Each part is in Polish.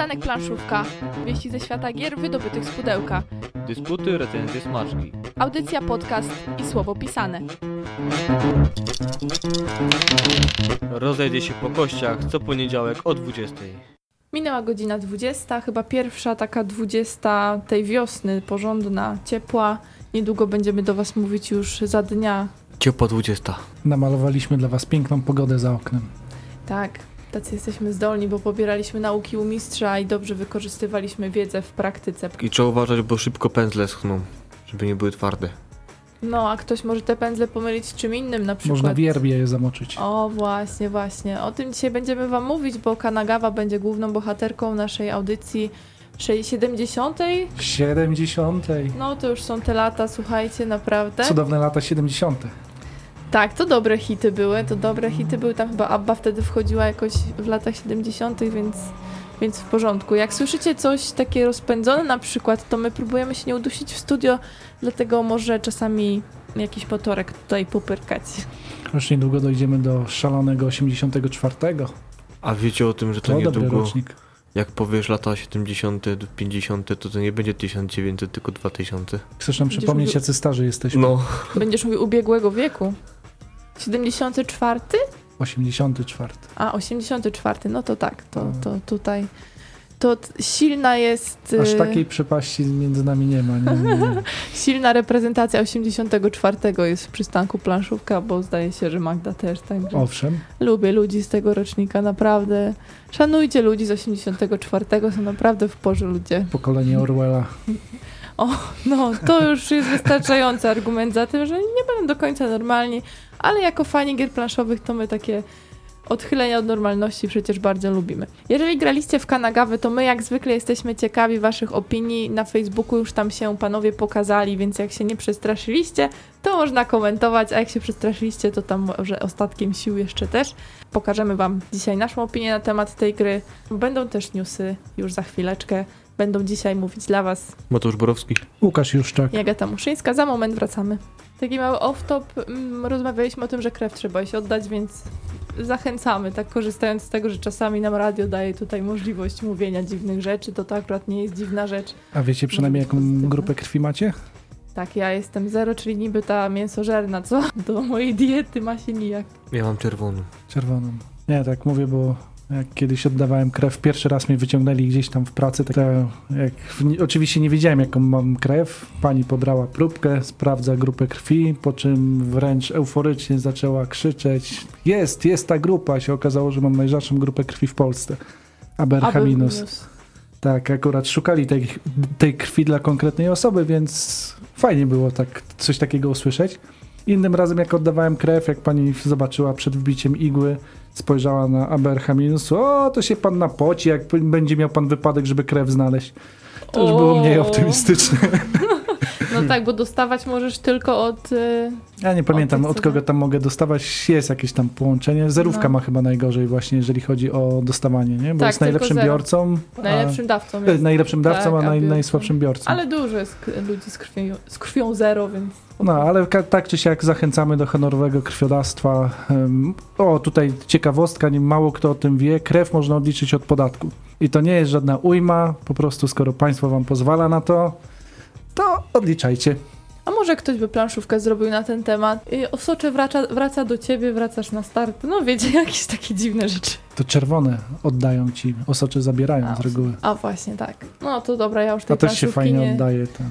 Przystanek Planszówka. Wieści ze świata gier wydobytych z pudełka. Dysputy, recenzje, smaczki. Audycja, podcast i słowo pisane. Rozejdzie się po kościach co poniedziałek o 20. Minęła godzina 20, chyba pierwsza taka 20 tej wiosny, porządna, ciepła. Niedługo będziemy do Was mówić już za dnia. Ciepła 20. Namalowaliśmy dla Was piękną pogodę za oknem. Tak, tacy jesteśmy zdolni, bo pobieraliśmy nauki u mistrza i dobrze wykorzystywaliśmy wiedzę w praktyce. I trzeba uważać, bo szybko pędzle schną, żeby nie były twarde. No, a ktoś może te pędzle pomylić z czym innym na przykład. Można w yerbie je zamoczyć. O, właśnie, właśnie. O tym dzisiaj będziemy Wam mówić, bo Kanagawa będzie główną bohaterką naszej audycji 70. 70. No, to już są te lata, słuchajcie, naprawdę. Cudowne lata 70. Tak, to dobre hity były, to dobre hity były. Tam chyba Abba wtedy wchodziła jakoś w latach 70., więc, więc w porządku. Jak słyszycie coś takie rozpędzone na przykład, to my próbujemy się nie udusić w studio, dlatego może czasami jakiś potorek tutaj popyrkać. Już niedługo dojdziemy do szalonego 84. A wiecie o tym, że to To niedługo, rocznik. jak powiesz lata 70., 50., to to nie będzie 1900, tylko 2000. Chcesz nam Będziesz przypomnieć, mówił- jacy starzy jesteśmy? No, Będziesz mówił ubiegłego wieku. 74? 84. A, 84, no to tak, to, to tutaj. To silna jest. Aż y, takiej przepaści między nami nie ma. Nie, nie, nie. Silna reprezentacja 84 jest w przystanku planszówka, bo zdaje się, że Magda też. Także Owszem. lubię ludzi z tego rocznika, naprawdę. Szanujcie ludzi z 84, są naprawdę w porze ludzie. Pokolenie Orwella. No, to już jest wystarczający argument za tym, że nie będą do końca normalni, ale jako fani gier planszowych to my takie odchylenia od normalności przecież bardzo lubimy. Jeżeli graliście w Kanagawę, to my jak zwykle jesteśmy ciekawi waszych opinii. Na Facebooku już tam się panowie pokazali, więc jak się nie przestraszyliście, to można komentować, a jak się przestraszyliście, to tam może ostatkiem sił jeszcze też. Pokażemy wam dzisiaj naszą opinię na temat tej gry. Będą też newsy już za chwileczkę. Będą dzisiaj mówić dla was Mateusz Borowski. Łukasz Juszczak. i Agata Muszyńska. Za moment wracamy. Taki mały off-top. mm, Rozmawialiśmy o tym, że krew trzeba się oddać, więc zachęcamy, tak korzystając z tego, że czasami nam radio daje tutaj możliwość mówienia dziwnych rzeczy, to to akurat nie jest dziwna rzecz. A wiecie przynajmniej jaką Pozytywne. grupę krwi macie? Tak, ja jestem zero, czyli niby ta mięsożerna, co? Do mojej diety ma się nijak. Ja mam czerwoną. Czerwoną. Nie, tak mówię, bo jak kiedyś oddawałem krew, pierwszy raz mnie wyciągnęli gdzieś tam w pracy, tak jak, oczywiście nie wiedziałem jaką mam krew, pani pobrała próbkę, sprawdza grupę krwi, po czym wręcz euforycznie zaczęła krzyczeć, jest, jest ta grupa, się okazało, że mam najrzadszą grupę krwi w Polsce. ABRH minus. Tak, akurat szukali tej, tej krwi dla konkretnej osoby, więc fajnie było tak coś takiego usłyszeć. Innym razem, jak oddawałem krew, jak pani zobaczyła przed wbiciem igły, spojrzała na ABRH minus, o, to się pan napoci, jak będzie miał pan wypadek, żeby krew znaleźć. To już było mniej optymistyczne. No tak, bo dostawać możesz tylko od... y, Ja nie pamiętam, od co kogo tam mogę dostawać. Jest jakieś tam połączenie. Zerówka No. ma chyba najgorzej właśnie, jeżeli chodzi o dostawanie, nie? Bo Tak, jest najlepszym zero. biorcą. Najlepszym dawcą A, jest. najlepszym dawcą, Tak, a naj, najsłabszym biorcą. Ale dużo jest ludzi z krwią, z krwią zero, więc... No, ale tak czy siak zachęcamy do honorowego krwiodawstwa. O, tutaj ciekawostka, nie mało kto o tym wie, krew można odliczyć od podatku. I to nie jest żadna ujma, po prostu skoro państwo wam pozwala na to, to odliczajcie. A może ktoś by planszówkę zrobił na ten temat? I Osocze wraca, wraca do ciebie, wracasz na start. No wiecie, jakieś takie dziwne rzeczy. To czerwone oddają ci, osocze zabierają A, z reguły. A właśnie, tak. No to dobra, ja już tej A też się fajnie nie... oddaje ten.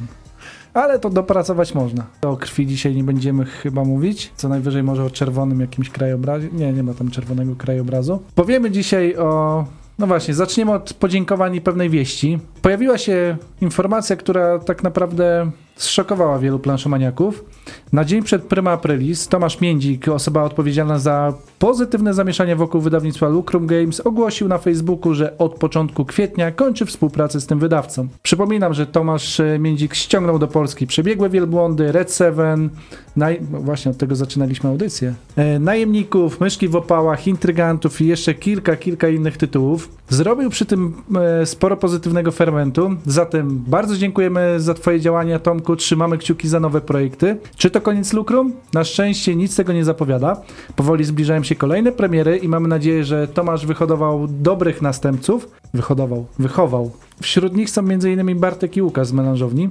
Ale to dopracować można. O krwi dzisiaj nie będziemy chyba mówić. Co najwyżej może o czerwonym jakimś krajobrazie. Nie, nie ma tam czerwonego krajobrazu. Powiemy dzisiaj o. No właśnie, zaczniemy od podziękowań i pewnej wieści. Pojawiła się informacja, która tak naprawdę zszokowała wielu planszomaniaków. Na dzień przed Prima Aprilis Tomasz Międzik, osoba odpowiedzialna za pozytywne zamieszanie wokół wydawnictwa Lucrum Games, ogłosił na Facebooku, że od początku kwietnia kończy współpracę z tym wydawcą. Przypominam, że Tomasz e, Międzik ściągnął do Polski Przebiegłe Wielbłądy, Red Seven, naj... no właśnie od tego zaczynaliśmy audycję, e, Najemników, Myszki w opałach, Intrygantów i jeszcze kilka, kilka innych tytułów. Zrobił przy tym e, sporo pozytywnego fermentu, zatem bardzo dziękujemy za twoje działania Tomku roku. Trzymamy kciuki za nowe projekty. Czy to koniec lukrum? Na szczęście nic tego nie zapowiada. Powoli zbliżają się kolejne premiery i mamy nadzieję, że Tomasz wyhodował dobrych następców. Wyhodował, wychował. Wśród nich są m.in. Bartek i Łukasz z melanżowni.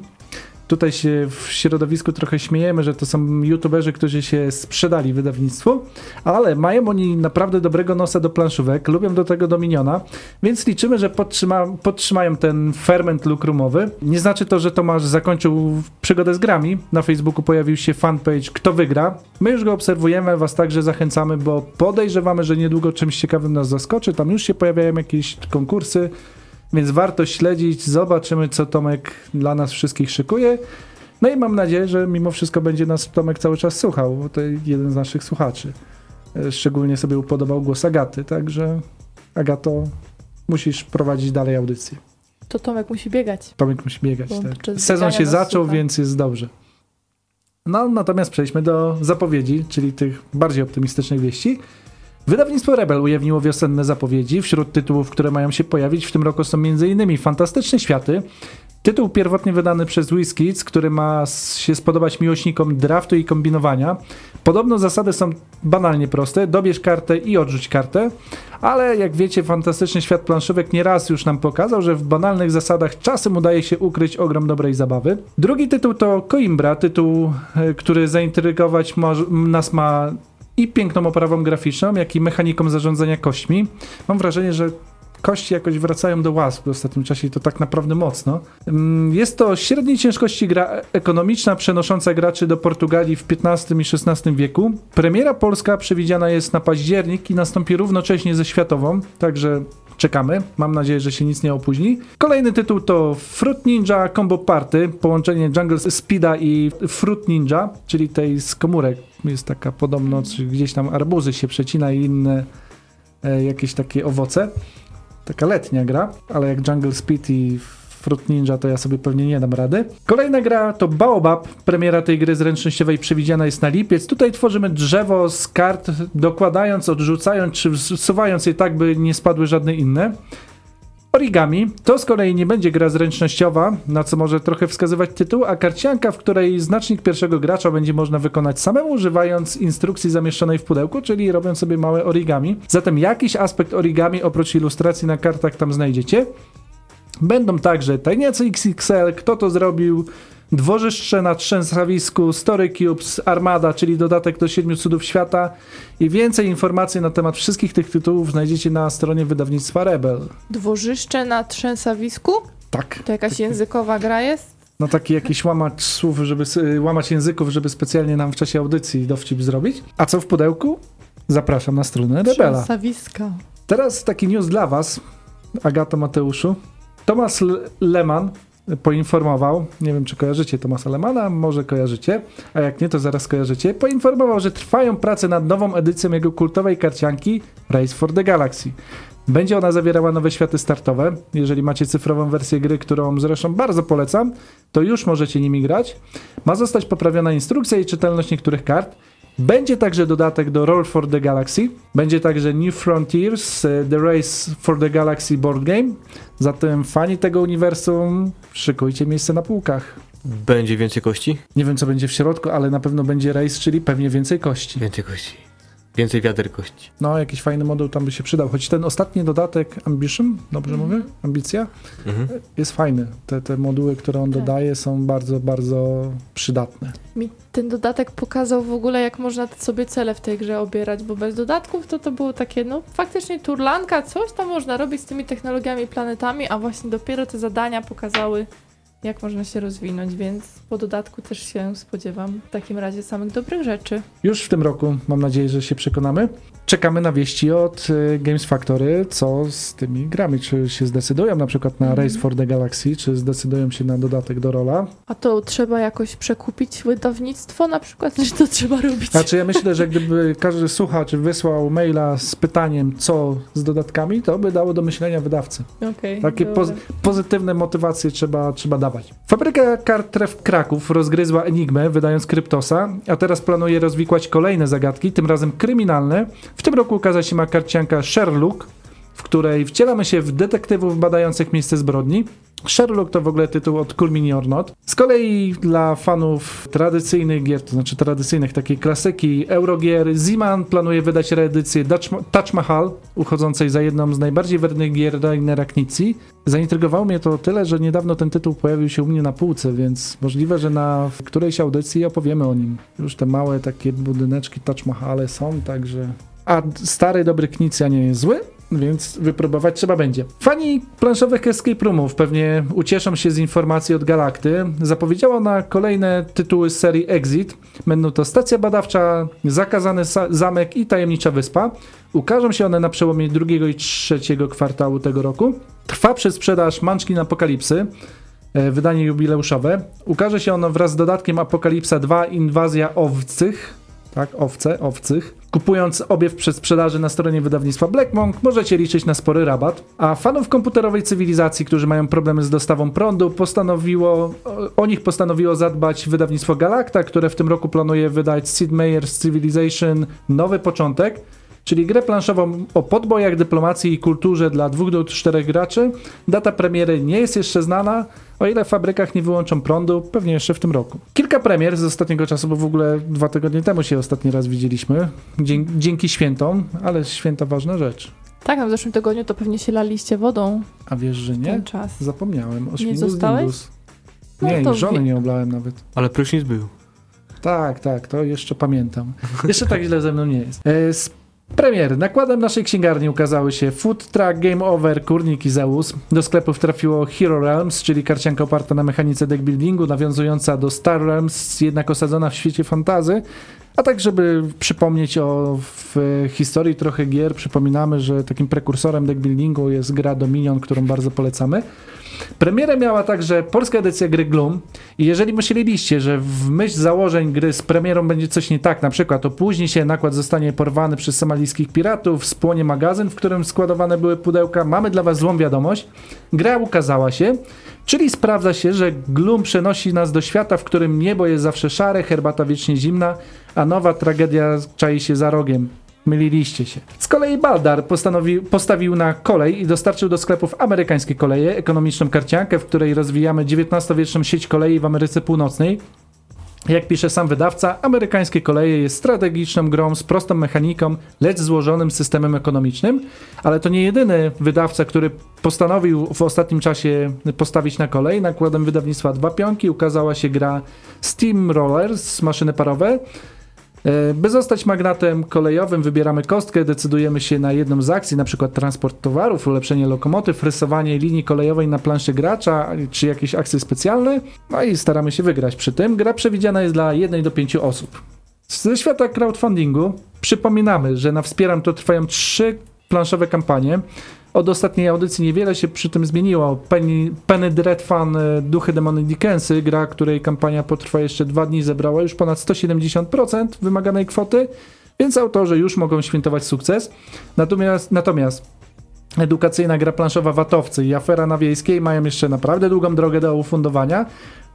Tutaj się w środowisku trochę śmiejemy, że to są youtuberzy, którzy się sprzedali wydawnictwu, ale mają oni naprawdę dobrego nosa do planszówek, lubią do tego Dominiona, więc liczymy, że podtrzyma, podtrzymają ten ferment lukrumowy. Nie znaczy to, że Tomasz zakończył przygodę z grami. Na Facebooku pojawił się fanpage Kto wygra. My już go obserwujemy, was także zachęcamy, bo podejrzewamy, że niedługo czymś ciekawym nas zaskoczy. Tam już się pojawiają jakieś konkursy, więc warto śledzić, zobaczymy, co Tomek dla nas wszystkich szykuje. No i mam nadzieję, że mimo wszystko będzie nas Tomek cały czas słuchał, bo to jeden z naszych słuchaczy. E, Szczególnie sobie upodobał głos Agaty, także Agato, musisz prowadzić dalej audycję. To Tomek musi biegać. Tomek musi biegać. Bo Tak. Sezon się zaczął, słucha. więc jest dobrze. No, natomiast przejdźmy do zapowiedzi, czyli tych bardziej optymistycznych wieści. Wydawnictwo Rebel ujawniło wiosenne zapowiedzi. Wśród tytułów, które mają się pojawić w tym roku są m.in. Fantastyczne Światy, tytuł pierwotnie wydany przez WizKids, który ma się spodobać miłośnikom draftu i kombinowania. Podobno zasady są banalnie proste. Dobierz kartę i odrzuć kartę, ale jak wiecie, fantastyczny świat planszówek nieraz już nam pokazał, że w banalnych zasadach czasem udaje się ukryć ogrom dobrej zabawy. Drugi tytuł to Coimbra, tytuł, e, który zaintrygować nas ma i piękną oprawą graficzną, jak i mechaniką zarządzania kośćmi. Mam wrażenie, że kości jakoś wracają do łask w ostatnim czasie i to tak naprawdę mocno. Mm, Jest to średniej ciężkości gra ekonomiczna, przenosząca graczy do Portugalii w XV i XVI wieku. Premiera polska przewidziana jest na październik i nastąpi równocześnie ze światową, także czekamy. Mam nadzieję, że się nic nie opóźni. Kolejny tytuł to Fruit Ninja Combo Party, połączenie Jungle Speeda i Fruit Ninja, czyli tej z komórek. Jest taka podobno, gdzieś tam arbuzy się przecina i inne e, jakieś takie owoce. Taka letnia gra, ale jak Jungle Speed i Fruit Ninja to ja sobie pewnie nie dam rady. Kolejna gra to Baobab. Premiera tej gry zręcznościowej przewidziana jest na lipiec. Tutaj tworzymy drzewo z kart, dokładając, odrzucając czy wsuwając je tak, by nie spadły żadne inne. Origami to z kolei nie będzie gra zręcznościowa, na co może trochę wskazywać tytuł, a karcianka, w której znacznik pierwszego gracza będzie można wykonać samemu, używając instrukcji zamieszczonej w pudełku, czyli robiąc sobie małe origami. Zatem jakiś aspekt origami oprócz ilustracji na kartach tam znajdziecie. Będą także tajniacy XXL, kto to zrobił, dworzyszcze na trzęsawisku, Story Cubes, Armada, czyli dodatek do siedmiu cudów świata i więcej informacji na temat wszystkich tych tytułów znajdziecie na stronie wydawnictwa Rebel. Dworzyszcze na trzęsawisku? Tak. To jakaś językowa gra jest? No taki jakiś łamacz słów, żeby y, łamać języków, żeby specjalnie nam w czasie audycji dowcip zrobić. A co w pudełku? Zapraszam na stronę Rebela. Trzęsawiska. Teraz taki news dla was, Agata Mateuszu. Tomasz L- Lehmann poinformował, nie wiem czy kojarzycie Tomasa Lemana, może kojarzycie, a jak nie to zaraz kojarzycie, poinformował, że trwają prace nad nową edycją jego kultowej karcianki Race for the Galaxy. Będzie ona zawierała nowe światy startowe. Jeżeli macie cyfrową wersję gry, którą zresztą bardzo polecam, to już możecie nimi grać. Ma zostać poprawiona instrukcja i czytelność niektórych kart. Będzie także dodatek do Roll for the Galaxy. Będzie także New Frontiers, e, The Race for the Galaxy Board Game. Zatem fani tego uniwersum, szykujcie miejsce na półkach. Będzie więcej kości? Nie wiem, co będzie w środku, ale na pewno będzie race, czyli pewnie więcej kości. Więcej kości. Więcej wiader kości. No, jakiś fajny moduł tam by się przydał. Choć ten ostatni dodatek Ambition, dobrze mówię? Ambicja? Mhm. Jest fajny. Te, te moduły, które on Tak. dodaje, są bardzo, bardzo przydatne. Mi ten dodatek pokazał w ogóle, jak można sobie cele w tej grze obierać, bo bez dodatków to to było takie, no faktycznie turlanka, coś tam można robić z tymi technologiami, planetami, a właśnie dopiero te zadania pokazały, jak można się rozwinąć, więc po dodatku też się spodziewam w takim razie samych dobrych rzeczy. Już w tym roku mam nadzieję, że się przekonamy. Czekamy na wieści od y, Games Factory, co z tymi grami. Czy się zdecydują na przykład na Mhm. Race for the Galaxy, czy zdecydują się na dodatek do rola. A to trzeba jakoś przekupić wydawnictwo na przykład, czy to trzeba robić? Znaczy ja myślę, że gdyby każdy słuchacz wysłał maila z pytaniem, co z dodatkami, to by dało do myślenia wydawcy. Okej, Takie poz- pozytywne motywacje trzeba, trzeba dawać. Fabryka kart Tref Kraków rozgryzła Enigmę, wydając Kryptosa, a teraz planuje rozwikłać kolejne zagadki, tym razem kryminalne. W tym roku ukazać się ma karcianka Sherlock, w której wcielamy się w detektywów badających miejsce zbrodni. Sherlock to w ogóle tytuł od Cool Mini or Not. Z kolei dla fanów tradycyjnych gier, to znaczy tradycyjnych takiej klasyki Eurogier, Ziman planuje wydać reedycję Touch Mahal, uchodzącej za jedną z najbardziej wiernych gier Rainera Knizzi. Zaintrygowało mnie to tyle, że niedawno ten tytuł pojawił się u mnie na półce, więc możliwe, że na którejś audycji opowiemy o nim. Już te małe takie budyneczki Touch Mahale są, także... A stary, dobry Knizia nie jest zły, więc wypróbować trzeba będzie. Fani planszowych escape roomów pewnie ucieszą się z informacji od Galakty. Zapowiedziała na kolejne tytuły z serii Exit. Będą to Stacja Badawcza, Zakazany Zamek i Tajemnicza Wyspa. Ukażą się one na przełomie drugiego i trzeciego kwartału tego roku. Trwa przedsprzedaż Munchkin Apokalipsy, e, wydanie jubileuszowe. Ukaże się ono wraz z dodatkiem Apokalipsa 2 Inwazja Owcych. Tak, owce, owcych. Kupując obie w przedsprzedaży na stronie wydawnictwa Black Monk, możecie liczyć na spory rabat. A fanów komputerowej cywilizacji, którzy mają problemy z dostawą prądu, postanowiło, o, nich postanowiło zadbać wydawnictwo Galacta, które w tym roku planuje wydać Sid Meier's Civilization Nowy Początek, czyli grę planszową o podbojach, dyplomacji i kulturze dla dwóch do czterech graczy. Data premiery nie jest jeszcze znana, o ile w fabrykach nie wyłączą prądu, pewnie jeszcze w tym roku. Kilka premier z ostatniego czasu, bo w ogóle dwa tygodnie temu się ostatni raz widzieliśmy, Dzie- dzięki świętom, ale święta ważna rzecz. Tak, a w zeszłym tygodniu to pewnie się laliście wodą A wiesz, że nie? ten czas. Zapomniałem o Nie zostałeś? Dingus. No Nie, żony wie- nie oblałem nawet. Ale prysznic był. Tak, tak, to jeszcze pamiętam. Jeszcze tak źle ze mną nie jest. E, z premier. Nakładem naszej księgarni ukazały się Food Truck, Game Over, Kurnik i Zeus. Do sklepów trafiło Hero Realms, czyli karcianka oparta na mechanice deckbuildingu, nawiązująca do Star Realms, jednak osadzona w świecie fantazy. A tak, żeby przypomnieć o historii trochę gier, przypominamy, że takim prekursorem deckbuildingu jest gra Dominion, którą bardzo polecamy. Premierę miała także polska edycja gry Gloom i jeżeli myśleliście, że w myśl założeń gry z premierą będzie coś nie tak, na przykład opóźni się, nakład zostanie porwany przez somalijskich piratów, spłonie magazyn, w którym składowane były pudełka, mamy dla was złą wiadomość. Gra ukazała się, czyli sprawdza się, że Gloom przenosi nas do świata, w którym niebo jest zawsze szare, herbata wiecznie zimna, a nowa tragedia czai się za rogiem. Myliliście się. Z kolei Baldar postanowił, postawił na kolej i dostarczył do sklepów amerykańskie koleje, ekonomiczną karciankę, w której rozwijamy XIX-wieczną sieć kolei w Ameryce Północnej. Jak pisze sam wydawca, amerykańskie koleje jest strategiczną grą z prostą mechaniką, lecz złożonym systemem ekonomicznym, ale to nie jedyny wydawca, który postanowił w ostatnim czasie postawić na kolej. Nakładem wydawnictwa Dwa Pionki ukazała się gra Steam Rollers, maszyny parowe. E, By zostać magnatem kolejowym, wybieramy kostkę, decydujemy się na jedną z akcji, przykład transport towarów, ulepszenie lokomotyw, rysowanie linii kolejowej na planszy gracza, czy jakieś akcje specjalne, no i staramy się wygrać przy tym. Gra przewidziana jest dla 1 do 5 osób. Ze świata crowdfundingu przypominamy, że na Wspieram to trwają trzy planszowe kampanie. Od ostatniej audycji niewiele się przy tym zmieniło. Penny, Penny Dreadfan e, Duchy Demony Dickensy, gra, której kampania potrwa jeszcze dwa dni, zebrała już ponad 170% wymaganej kwoty, więc autorzy już mogą świętować sukces. Natomiast, natomiast edukacyjna gra planszowa Watowcy i Afera na Wiejskiej mają jeszcze naprawdę długą drogę do ufundowania.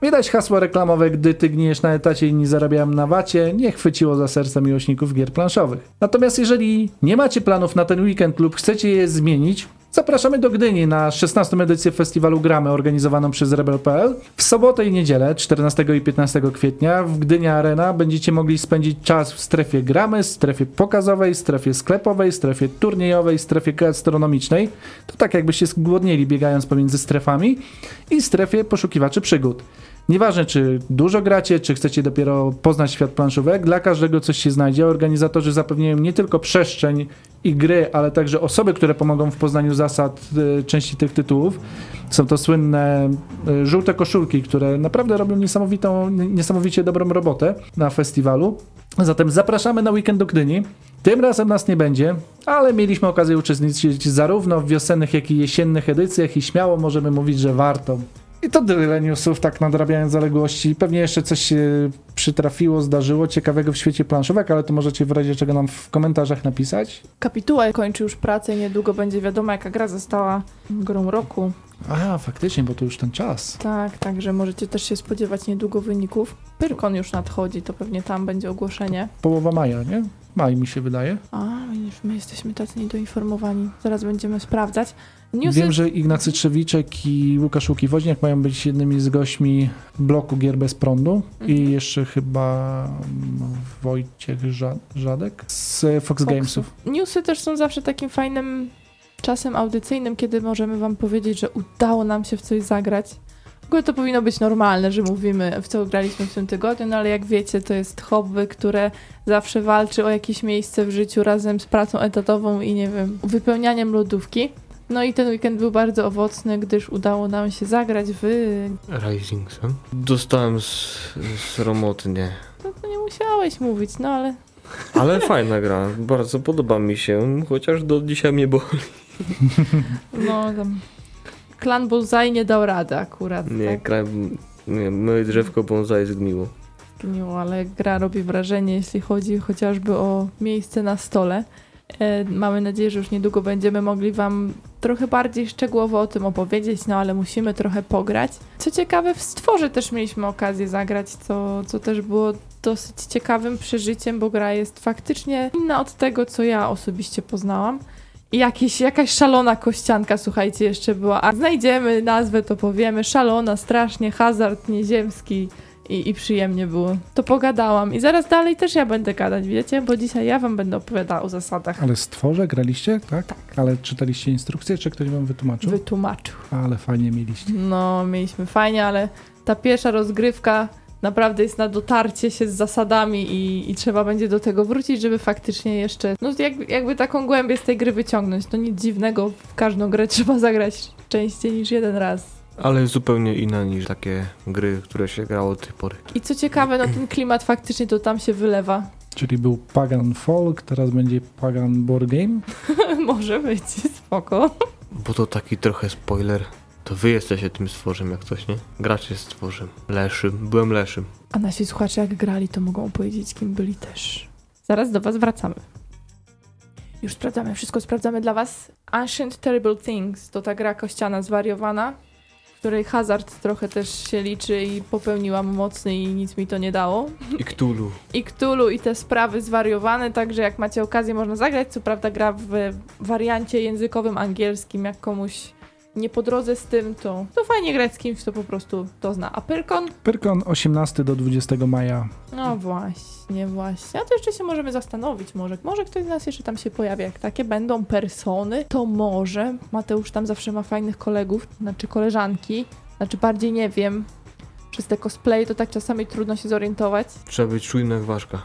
Widać hasło reklamowe, gdy ty gniesz na etacie i inni zarabiają na wacie, nie chwyciło za serce miłośników gier planszowych. Natomiast jeżeli nie macie planów na ten weekend lub chcecie je zmienić, zapraszamy do Gdyni na 16. edycję festiwalu Gramy organizowaną przez Rebel.pl. W sobotę i niedzielę 14 i 15 kwietnia w Gdyni Arena będziecie mogli spędzić czas w strefie Gramy, strefie pokazowej, strefie sklepowej, strefie turniejowej, strefie gastronomicznej. To tak jakbyście zgłodnieli biegając pomiędzy strefami i strefie poszukiwaczy przygód. Nieważne, czy dużo gracie, czy chcecie dopiero poznać świat planszówek, dla każdego coś się znajdzie. Organizatorzy zapewniają nie tylko przestrzeń i gry, ale także osoby, które pomogą w poznaniu zasad y, części tych tytułów. Są to słynne y, żółte koszulki, które naprawdę robią niesamowitą, niesamowicie dobrą robotę na festiwalu. Zatem zapraszamy na weekend do Gdyni. Tym razem nas nie będzie, ale mieliśmy okazję uczestniczyć zarówno w wiosennych, jak i jesiennych edycjach i śmiało możemy mówić, że warto. I to tyle newsów, tak nadrabiając zaległości. Pewnie jeszcze coś się przytrafiło, zdarzyło ciekawego w świecie planszówek, ale to możecie w razie czego nam w komentarzach napisać. Kapituła kończy już pracę i niedługo będzie wiadomo, jaka gra została grą roku. A, faktycznie, bo to już ten czas. Tak, także możecie też się spodziewać niedługo wyników. Pyrkon już nadchodzi, to pewnie tam będzie ogłoszenie. Połowa maja, nie? Maj mi się wydaje. A, my jesteśmy tacy niedoinformowani. Zaraz będziemy sprawdzać. Newsy... Wiem, że Ignacy Trzewiczek i Łukasz Łukiwoźniak mają być jednymi z gośćmi bloku Gier bez prądu Mhm. i jeszcze chyba Wojciech Ża- Żadek z Fox, Foxu. Gamesów. Newsy też są zawsze takim fajnym czasem audycyjnym, kiedy możemy wam powiedzieć, że udało nam się w coś zagrać. W ogóle to powinno być normalne, że mówimy, w co graliśmy w tym tygodniu, no ale jak wiecie, to jest hobby, które zawsze walczy o jakieś miejsce w życiu razem z pracą etatową i nie wiem, wypełnianiem lodówki. No i ten weekend był bardzo owocny, gdyż udało nam się zagrać w... Rising Sun? Dostałem z, z romoty, nie. No to nie musiałeś mówić, no ale... Ale fajna gra, bardzo podoba mi się, chociaż do dzisiaj mnie boli. No tam... Klan Bullseye nie dał rady akurat. Nie, tak? kraj, nie, moje drzewko bonsai zgniło. Miło, ale gra robi wrażenie, jeśli chodzi chociażby o miejsce na stole. E, mamy nadzieję, że już niedługo będziemy mogli Wam trochę bardziej szczegółowo o tym opowiedzieć, no ale musimy trochę pograć. Co ciekawe, w stworze też mieliśmy okazję zagrać, co, co też było dosyć ciekawym przeżyciem, bo gra jest faktycznie inna od tego, co ja osobiście poznałam. I jakieś, jakaś szalona kościanka, słuchajcie, jeszcze była. A znajdziemy nazwę, to powiemy. Szalona, strasznie, hazard nieziemski i, i przyjemnie było. To pogadałam i zaraz dalej też ja będę gadać, wiecie? Bo dzisiaj ja wam będę opowiadała o zasadach. Ale stworze graliście, tak? Tak. Ale czytaliście instrukcję, czy ktoś wam wytłumaczył? Wytłumaczył. Ale fajnie mieliście. No, mieliśmy fajnie, ale ta pierwsza rozgrywka naprawdę jest na dotarcie się z zasadami i, i trzeba będzie do tego wrócić, żeby faktycznie jeszcze, no jakby, jakby taką głębię z tej gry wyciągnąć. To nic dziwnego, w każdą grę trzeba zagrać częściej niż jeden raz. Ale zupełnie inna niż takie gry, które się grało do tej pory. I co ciekawe, no ten klimat faktycznie to tam się wylewa. Czyli był Pagan Folk, teraz będzie Pagan Board Game. Może być, spoko. Bo to taki trochę spoiler. To wy jesteście tym stworzem jak coś, nie? Gracz jest stworzem. Leszym. Byłem leszym. A nasi słuchacze jak grali, to mogą powiedzieć, kim byli też. Zaraz do was wracamy. Już sprawdzamy, wszystko sprawdzamy dla was. Ancient Terrible Things to ta gra kościana zwariowana, której hazard trochę też się liczy i popełniłam mocny i nic mi to nie dało. I Cthulhu. I Cthulhu i te sprawy zwariowane, także jak macie okazję można zagrać, co prawda gra w wariancie językowym angielskim, jak komuś nie po drodze z tym, to, to fajnie grać z kimś, to po prostu to zna. A Pyrkon? Pyrkon 18 do 20 maja. No właśnie, właśnie. A to jeszcze się możemy zastanowić. Może, może ktoś z nas jeszcze tam się pojawia. Jak takie będą persony, to może. Mateusz tam zawsze ma fajnych kolegów, znaczy koleżanki. Znaczy bardziej nie wiem. Przez te cosplay to tak czasami trudno się zorientować. Trzeba być czujny jak ważka.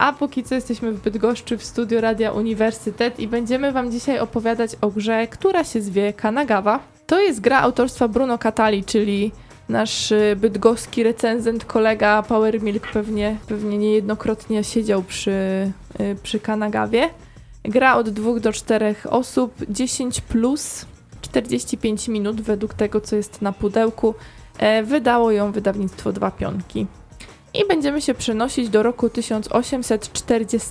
A póki co jesteśmy w Bydgoszczy w studio Radia Uniwersytet i będziemy Wam dzisiaj opowiadać o grze, która się zwie Kanagawa. To jest gra autorstwa Bruno Catali, czyli nasz y, bydgoski recenzent, kolega Power Milk pewnie, pewnie niejednokrotnie siedział przy, y, przy Kanagawie. Gra od 2 do 4 osób, 10 plus 45 minut według tego, co jest na pudełku. E, Wydało ją wydawnictwo Dwa Pionki. I będziemy się przenosić do roku 1840,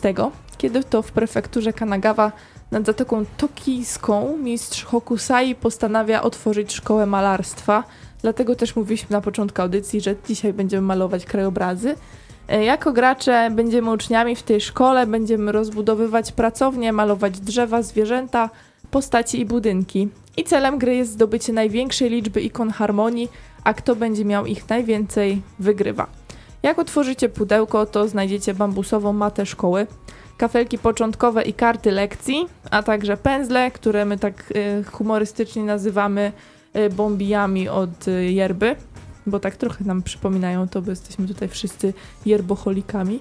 kiedy to w prefekturze Kanagawa nad Zatoką Tokijską mistrz Hokusai postanawia otworzyć szkołę malarstwa. Dlatego też mówiliśmy na początku audycji, że dzisiaj będziemy malować krajobrazy. E, Jako gracze będziemy uczniami w tej szkole, będziemy rozbudowywać pracownie, malować drzewa, zwierzęta, postaci i budynki. I celem gry jest zdobycie największej liczby ikon harmonii, a kto będzie miał ich najwięcej, wygrywa. Jak otworzycie pudełko, to znajdziecie bambusową matę szkoły, kafelki początkowe i karty lekcji, a także pędzle, które my tak y, humorystycznie nazywamy y, bombijami od y, yerby, bo tak trochę nam przypominają to, bo jesteśmy tutaj wszyscy yerboholikami.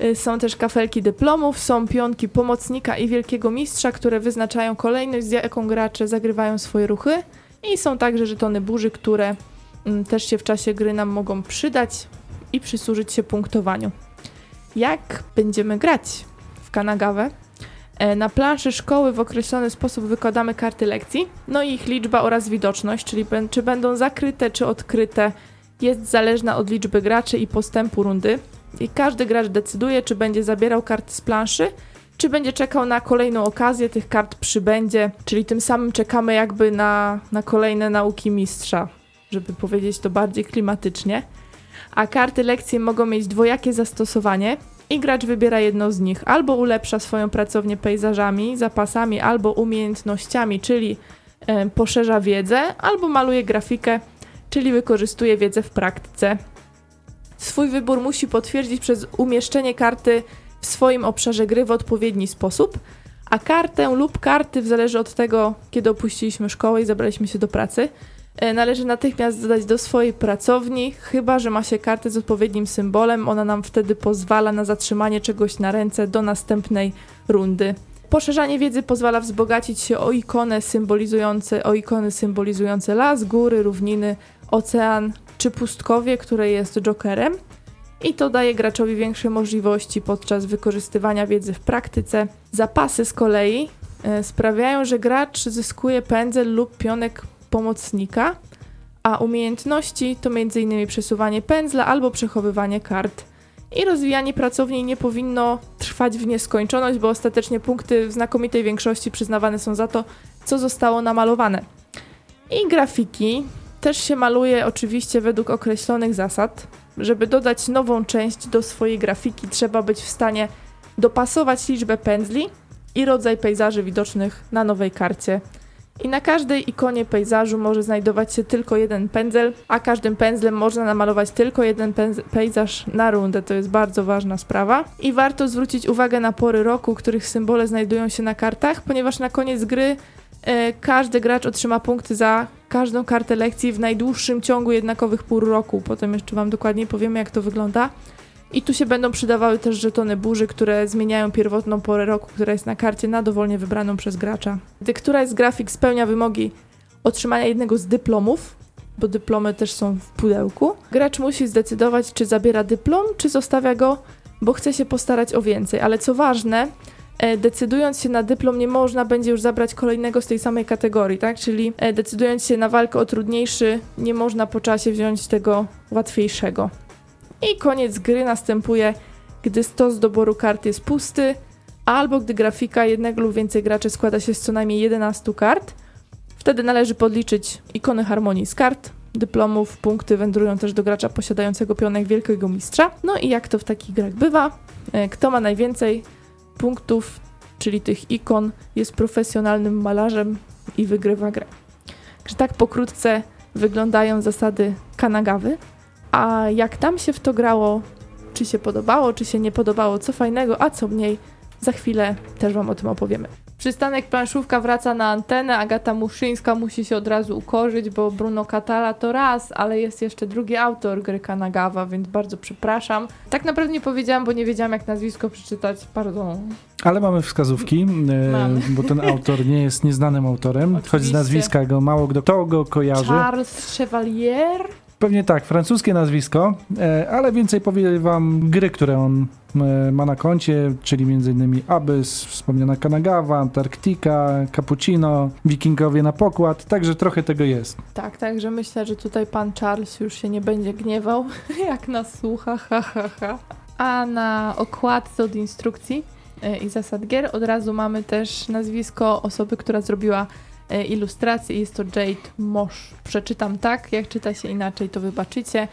Y, Są też kafelki dyplomów, są pionki pomocnika i wielkiego mistrza, które wyznaczają kolejność, z jaką gracze zagrywają swoje ruchy. I są także żetony burzy, które mm, też się w czasie gry nam mogą przydać i przysłużyć się punktowaniu. Jak będziemy grać w Kanagawę? E, Na planszy szkoły w określony sposób wykładamy karty lekcji, no i ich liczba oraz widoczność, czyli czy będą zakryte, czy odkryte, jest zależna od liczby graczy i postępu rundy. I każdy gracz decyduje, czy będzie zabierał karty z planszy, czy będzie czekał na kolejną okazję, tych kart przybędzie, czyli tym samym czekamy jakby na, na kolejne nauki mistrza, żeby powiedzieć to bardziej klimatycznie. A karty lekcji mogą mieć dwojakie zastosowanie. i gracz wybiera jedno z nich. Albo ulepsza swoją pracownię pejzażami, zapasami albo umiejętnościami, czyli e, poszerza wiedzę, albo maluje grafikę, czyli wykorzystuje wiedzę w praktyce. Swój wybór musi potwierdzić przez umieszczenie karty w swoim obszarze gry w odpowiedni sposób, a kartę lub karty, w zależy od tego, kiedy opuściliśmy szkołę i zabraliśmy się do pracy, należy natychmiast dodać do swojej pracowni, chyba że ma się kartę z odpowiednim symbolem. Ona nam wtedy pozwala na zatrzymanie czegoś na ręce do następnej rundy. Poszerzanie wiedzy pozwala wzbogacić się o ikony symbolizujące, o ikony symbolizujące las, góry, równiny, ocean czy pustkowie, które jest jokerem. I to daje graczowi większe możliwości podczas wykorzystywania wiedzy w praktyce. Zapasy z kolei e, sprawiają, że gracz zyskuje pędzel lub pionek pomocnika, a umiejętności to m.in. przesuwanie pędzla albo przechowywanie kart. I rozwijanie pracowni nie powinno trwać w nieskończoność, bo ostatecznie punkty w znakomitej większości przyznawane są za to, co zostało namalowane. I grafiki też się maluje oczywiście według określonych zasad. Żeby dodać nową część do swojej grafiki, trzeba być w stanie dopasować liczbę pędzli i rodzaj pejzaży widocznych na nowej karcie. I na każdej ikonie pejzażu może znajdować się tylko jeden pędzel, a każdym pędzlem można namalować tylko jeden pejzaż na rundę. To jest bardzo ważna sprawa. I warto zwrócić uwagę na pory roku, których symbole znajdują się na kartach, ponieważ na koniec gry e, każdy gracz otrzyma punkty za każdą kartę lekcji w najdłuższym ciągu jednakowych pór roku. Potem jeszcze Wam dokładniej powiemy, jak to wygląda. I tu się będą przydawały też żetony burzy, które zmieniają pierwotną porę roku, która jest na karcie na dowolnie wybraną przez gracza. Gdy któraś z grafik spełnia wymogi otrzymania jednego z dyplomów, bo dyplomy też są w pudełku, gracz musi zdecydować, czy zabiera dyplom, czy zostawia go, bo chce się postarać o więcej. Ale co ważne, E, decydując się na dyplom, nie można będzie już zabrać kolejnego z tej samej kategorii, tak? Czyli e, decydując się na walkę o trudniejszy, nie można po czasie wziąć tego łatwiejszego. I koniec gry następuje, gdy stos doboru kart jest pusty, albo gdy grafika jednego lub więcej graczy składa się z co najmniej 11 kart. Wtedy należy podliczyć ikony harmonii z kart, dyplomów, punkty wędrują też do gracza posiadającego pionek wielkiego mistrza. No i jak to w takich grach bywa, e, kto ma najwięcej punktów, czyli tych ikon, jest profesjonalnym malarzem i wygrywa grę. Że tak pokrótce wyglądają zasady Kanagawy, a jak tam się w to grało, czy się podobało, czy się nie podobało, co fajnego, a co mniej, za chwilę też Wam o tym opowiemy. Przystanek planszówka wraca na antenę, Agata Muszyńska musi się od razu ukorzyć, bo Bruno Catala to raz, ale jest jeszcze drugi autor gry Kanagawa, więc bardzo przepraszam. Tak naprawdę nie powiedziałam, bo nie wiedziałam jak nazwisko przeczytać, pardon. Ale mamy wskazówki, e, mamy. bo ten autor nie jest nieznanym autorem, choć z nazwiska go mało kto go kojarzy. Charles Chevalier? Pewnie tak, francuskie nazwisko, e, ale więcej powie wam gry, które on e, ma na koncie, czyli m.in. Abyss, wspomniana Kanagawa, Antarktika, Cappuccino, Wikingowie na pokład, także trochę tego jest. Tak, także myślę, że tutaj pan Charles już się nie będzie gniewał, jak nas słucha, ha, ha, ha. A na okładce od instrukcji e, i zasad gier od razu mamy też nazwisko osoby, która zrobiła E, ilustracji. Jest to Jade Mosh. Przeczytam tak, jak czyta się inaczej, to wybaczycie.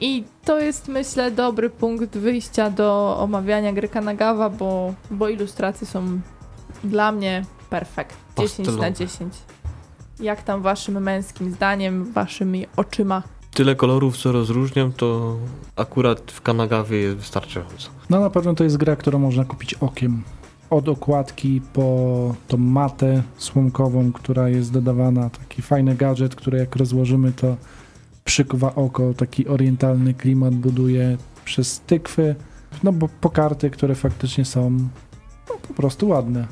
I to jest, myślę, dobry punkt wyjścia do omawiania gry Kanagawa, bo, bo ilustracje są dla mnie perfekt. 10 na 10. Jak tam waszym męskim zdaniem, waszymi oczyma? Tyle kolorów, co rozróżniam, to akurat w Kanagawie jest wystarczająco. No na pewno to jest gra, którą można kupić okiem od okładki po tą matę słomkową, która jest dodawana, taki fajny gadżet, który jak rozłożymy to przykuwa oko, taki orientalny klimat buduje przez tykwy, no bo po karty, które faktycznie są no, po prostu ładne.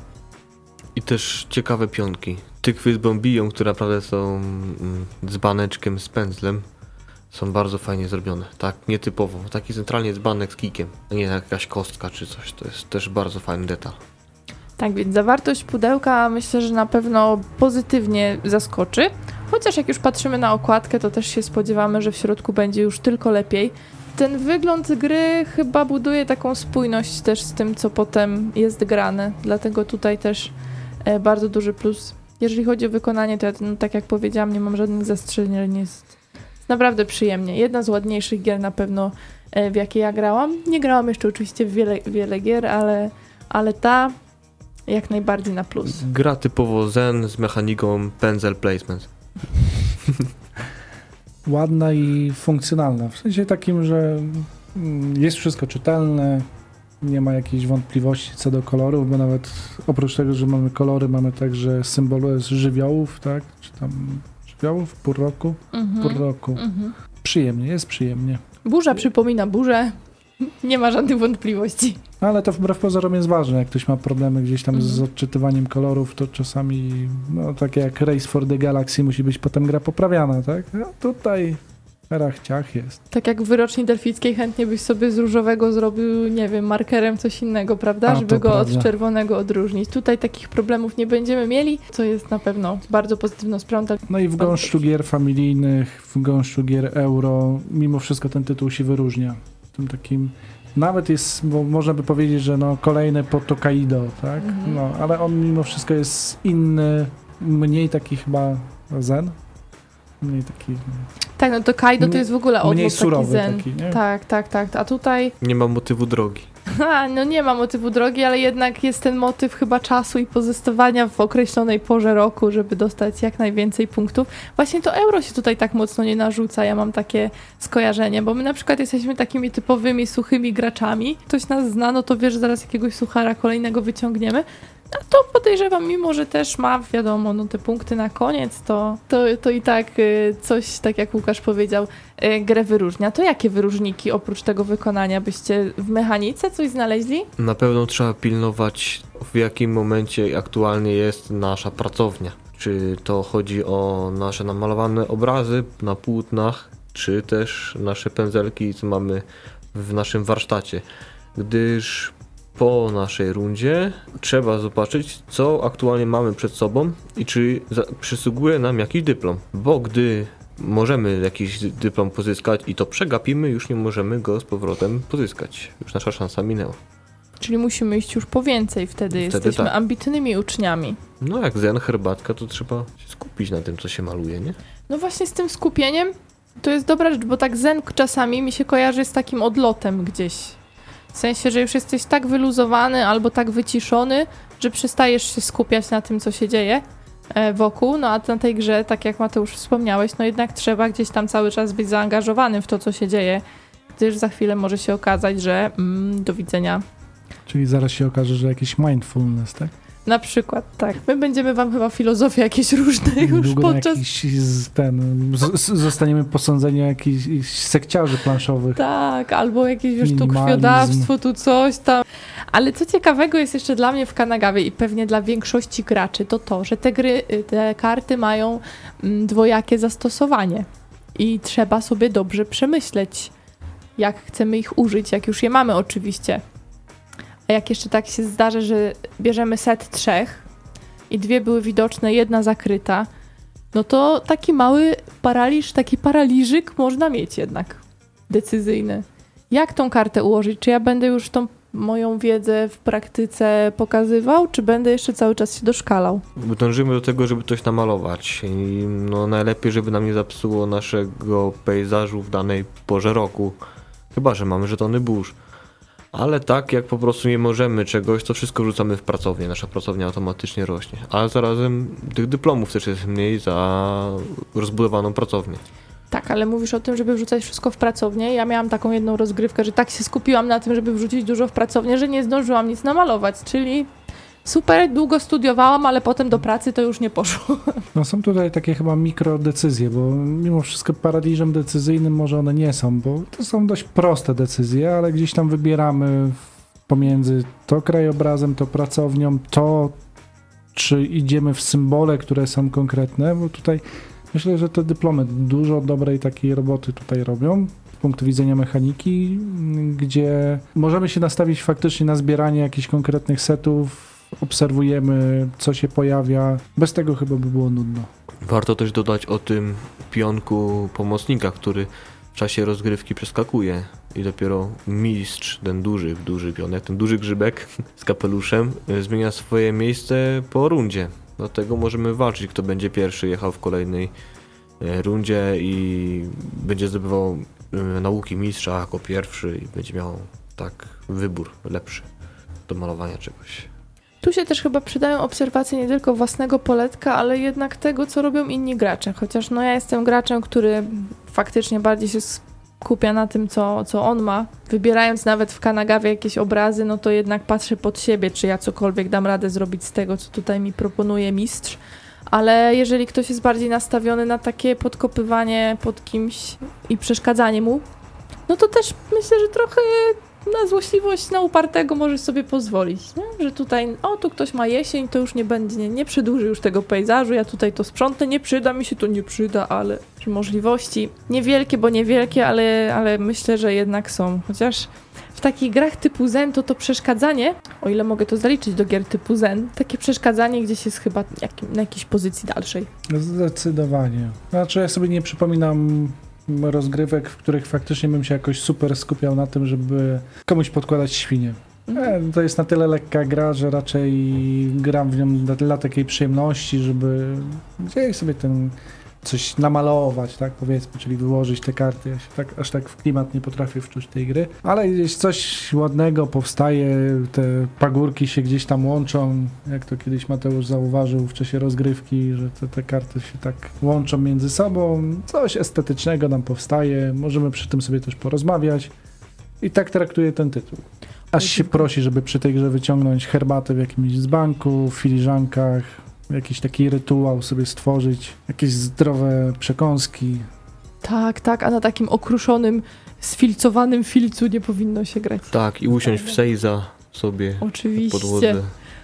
I też ciekawe pionki. Tykwy z bombiją, które naprawdę są mm, dzbaneczkiem z pędzlem są bardzo fajnie zrobione. Tak, nietypowo. Taki centralnie dzbanek z kikiem, a nie jakaś kostka czy coś. To jest też bardzo fajny detal. Tak więc zawartość pudełka myślę, że na pewno pozytywnie zaskoczy. Chociaż jak już patrzymy na okładkę, to też się spodziewamy, że w środku będzie już tylko lepiej. Ten wygląd gry chyba buduje taką spójność też z tym, co potem jest grane. Dlatego tutaj też e, bardzo duży plus. Jeżeli chodzi o wykonanie, to ja, no, tak jak powiedziałam, nie mam żadnych zastrzeżeń, jest naprawdę przyjemnie. Jedna z ładniejszych gier na pewno e, w jakie ja grałam. Nie grałam jeszcze oczywiście w wiele, wiele gier, ale, ale ta jak najbardziej na plus. Gra typowo zen z mechaniką pędzel placement. Ładna i funkcjonalna. W sensie takim, że mm, jest wszystko czytelne, nie ma jakichś wątpliwości co do kolorów, bo nawet oprócz tego, że mamy kolory, mamy także symbole z żywiołów, tak? Czy tam żywiołów, pół roku? Mhm. Pół roku. Mhm. Przyjemnie, jest przyjemnie. Burza przypomina burzę. Nie ma żadnych wątpliwości. No, ale to wbrew pozorom jest ważne. Jak ktoś ma problemy gdzieś tam z Mhm. odczytywaniem kolorów, to czasami, no takie jak Race for the Galaxy, musi być potem gra poprawiana, tak? No tutaj erach ciach jest. Tak jak w wyroczni delfickiej chętnie byś sobie z różowego zrobił, nie wiem, markerem coś innego, prawda? A, Żeby go prawda. od czerwonego odróżnić. Tutaj takich problemów nie będziemy mieli, co jest na pewno bardzo pozytywną sprawą. No i w gąszczu gier familijnych, w gąszczu gier euro, mimo wszystko ten tytuł się wyróżnia. Tym takim, nawet jest, bo można by powiedzieć, że no kolejne po Tokaido, tak? Mhm. No, ale on mimo wszystko jest inny, mniej taki chyba zen. Mniej taki, Tak, no to Kaido to Mniej- jest w ogóle mniej odwrót taki surowy zen. taki, nie? Tak, tak, tak. A tutaj, Nie ma motywu drogi. ha, no nie ma motywu drogi, ale jednak jest ten motyw chyba czasu i pozostawania w określonej porze roku, żeby dostać jak najwięcej punktów. Właśnie to euro się tutaj tak mocno nie narzuca, ja mam takie skojarzenie, bo my na przykład jesteśmy takimi typowymi suchymi graczami. Ktoś nas zna, no to wiesz, zaraz jakiegoś suchara kolejnego wyciągniemy. A to podejrzewam, mimo że też ma, wiadomo, no te punkty na koniec, to, to, to i tak y, coś, tak jak Łukasz powiedział, y, grę wyróżnia. To jakie wyróżniki oprócz tego wykonania byście w mechanice coś znaleźli? Na pewno trzeba pilnować, w jakim momencie aktualnie jest nasza pracownia. Czy to chodzi o nasze namalowane obrazy na płótnach, czy też nasze pędzelki, co mamy w naszym warsztacie. Gdyż po naszej rundzie trzeba zobaczyć, co aktualnie mamy przed sobą i czy przysługuje nam jakiś dyplom. Bo gdy możemy jakiś dyplom pozyskać i to przegapimy, już nie możemy go z powrotem pozyskać. Już nasza szansa minęła. Czyli musimy iść już po więcej, wtedy, Wtedy jesteśmy tak. ambitnymi uczniami. No jak zen, herbatka, to trzeba się skupić na tym, co się maluje, nie? No właśnie z tym skupieniem to jest dobra rzecz, bo tak zen czasami mi się kojarzy z takim odlotem gdzieś. W sensie, że już jesteś tak wyluzowany albo tak wyciszony, że przestajesz się skupiać na tym, co się dzieje e, wokół. No a na tej grze, tak jak Mateusz wspomniałeś, no jednak trzeba gdzieś tam cały czas być zaangażowanym w to, co się dzieje, gdyż za chwilę może się okazać, że mm, do widzenia. czyli zaraz się okaże, że jakiś mindfulness, tak? Na przykład, tak. My będziemy wam chyba filozofie jakieś różne już Niedługo na podczas jakiś z, ten, z, zostaniemy posądzeni o jakichś sekciarzy planszowych. Tak, albo jakieś wiesz, tu krwiodawstwo, tu coś tam. Ale co ciekawego jest jeszcze dla mnie w Kanagawie i pewnie dla większości graczy, to to, że te gry, y, te karty mają mm, dwojakie zastosowanie. I trzeba sobie dobrze przemyśleć, jak chcemy ich użyć, jak już je mamy oczywiście. A jak jeszcze tak się zdarzy, że bierzemy set trzech i dwie były widoczne, jedna zakryta, no to taki mały paraliż, taki paraliżyk można mieć jednak decyzyjny. Jak tą kartę ułożyć? Czy ja będę już tą moją wiedzę w praktyce pokazywał, czy będę jeszcze cały czas się doszkalał? Dążymy do tego, żeby coś namalować. I no najlepiej, żeby nam nie zapsuło naszego pejzażu w danej porze roku. Chyba, że mamy żetony burz. Ale tak, jak po prostu nie możemy czegoś, to wszystko rzucamy w pracownię. Nasza pracownia automatycznie rośnie. Ale zarazem tych dyplomów też jest mniej za rozbudowaną pracownię. Tak, ale mówisz o tym, żeby wrzucać wszystko w pracownię. Ja miałam taką jedną rozgrywkę, że tak się skupiłam na tym, żeby wrzucić dużo w pracownię, że nie zdążyłam nic namalować, czyli super, długo studiowałam, ale potem do pracy to już nie poszło. No są tutaj takie chyba mikrodecyzje, bo mimo wszystko paraliżem decyzyjnym może one nie są, bo to są dość proste decyzje, ale gdzieś tam wybieramy pomiędzy to krajobrazem, to pracownią, to czy idziemy w symbole, które są konkretne, bo tutaj myślę, że te dyplomy dużo dobrej takiej roboty tutaj robią punktu widzenia mechaniki, gdzie możemy się nastawić faktycznie na zbieranie jakichś konkretnych setów, obserwujemy, co się pojawia. Bez tego chyba by było nudno. Warto też dodać o tym pionku pomocnika, który w czasie rozgrywki przeskakuje i dopiero mistrz, ten duży, duży pionek, ten duży grzybek z kapeluszem y, zmienia swoje miejsce po rundzie. Dlatego możemy walczyć, kto będzie pierwszy jechał w kolejnej e, rundzie i będzie zdobywał y, nauki mistrza jako pierwszy i będzie miał tak wybór lepszy do malowania czegoś. Tu się też chyba przydają obserwacje nie tylko własnego poletka, ale jednak tego, co robią inni gracze. Chociaż no ja jestem graczem, który faktycznie bardziej się skupia na tym, co, co on ma. Wybierając nawet w Kanagawie jakieś obrazy, no to jednak patrzę pod siebie, czy ja cokolwiek dam radę zrobić z tego, co tutaj mi proponuje mistrz. Ale jeżeli ktoś jest bardziej nastawiony na takie podkopywanie pod kimś i przeszkadzanie mu, no to też myślę, że trochę na złośliwość na upartego możesz sobie pozwolić, nie? że tutaj, o tu ktoś ma jesień, to już nie będzie, nie, nie przedłuży już tego pejzażu, ja tutaj to sprzątnę, nie przyda mi się to, nie przyda, ale możliwości niewielkie, bo niewielkie, ale, ale myślę, że jednak są, chociaż w takich grach typu Zen to to przeszkadzanie, o ile mogę to zaliczyć do gier typu Zen, takie przeszkadzanie gdzieś jest chyba na jakiejś pozycji dalszej. Zdecydowanie. Znaczy ja sobie nie przypominam rozgrywek, w których faktycznie bym się jakoś super skupiał na tym, żeby komuś podkładać świnie. Mhm. E, to jest na tyle lekka gra, że raczej gram w nią dla, dla takiej przyjemności, żeby gdzieś sobie ten coś namalować, tak powiedzmy, czyli wyłożyć te karty. Ja się tak, aż tak w klimat nie potrafię wczuć tej gry, ale gdzieś coś ładnego powstaje, te pagórki się gdzieś tam łączą, jak to kiedyś Mateusz zauważył w czasie rozgrywki, że te, te karty się tak łączą między sobą, coś estetycznego nam powstaje, możemy przy tym sobie też porozmawiać i tak traktuję ten tytuł. Aż się prosi, żeby przy tej grze wyciągnąć herbatę w jakimś dzbanku, w filiżankach, jakiś taki rytuał sobie stworzyć, jakieś zdrowe przekąski. Tak, tak, a na takim okruszonym, sfilcowanym filcu nie powinno się grać. Tak, i usiąść w sejza sobie na Oczywiście. podłodze.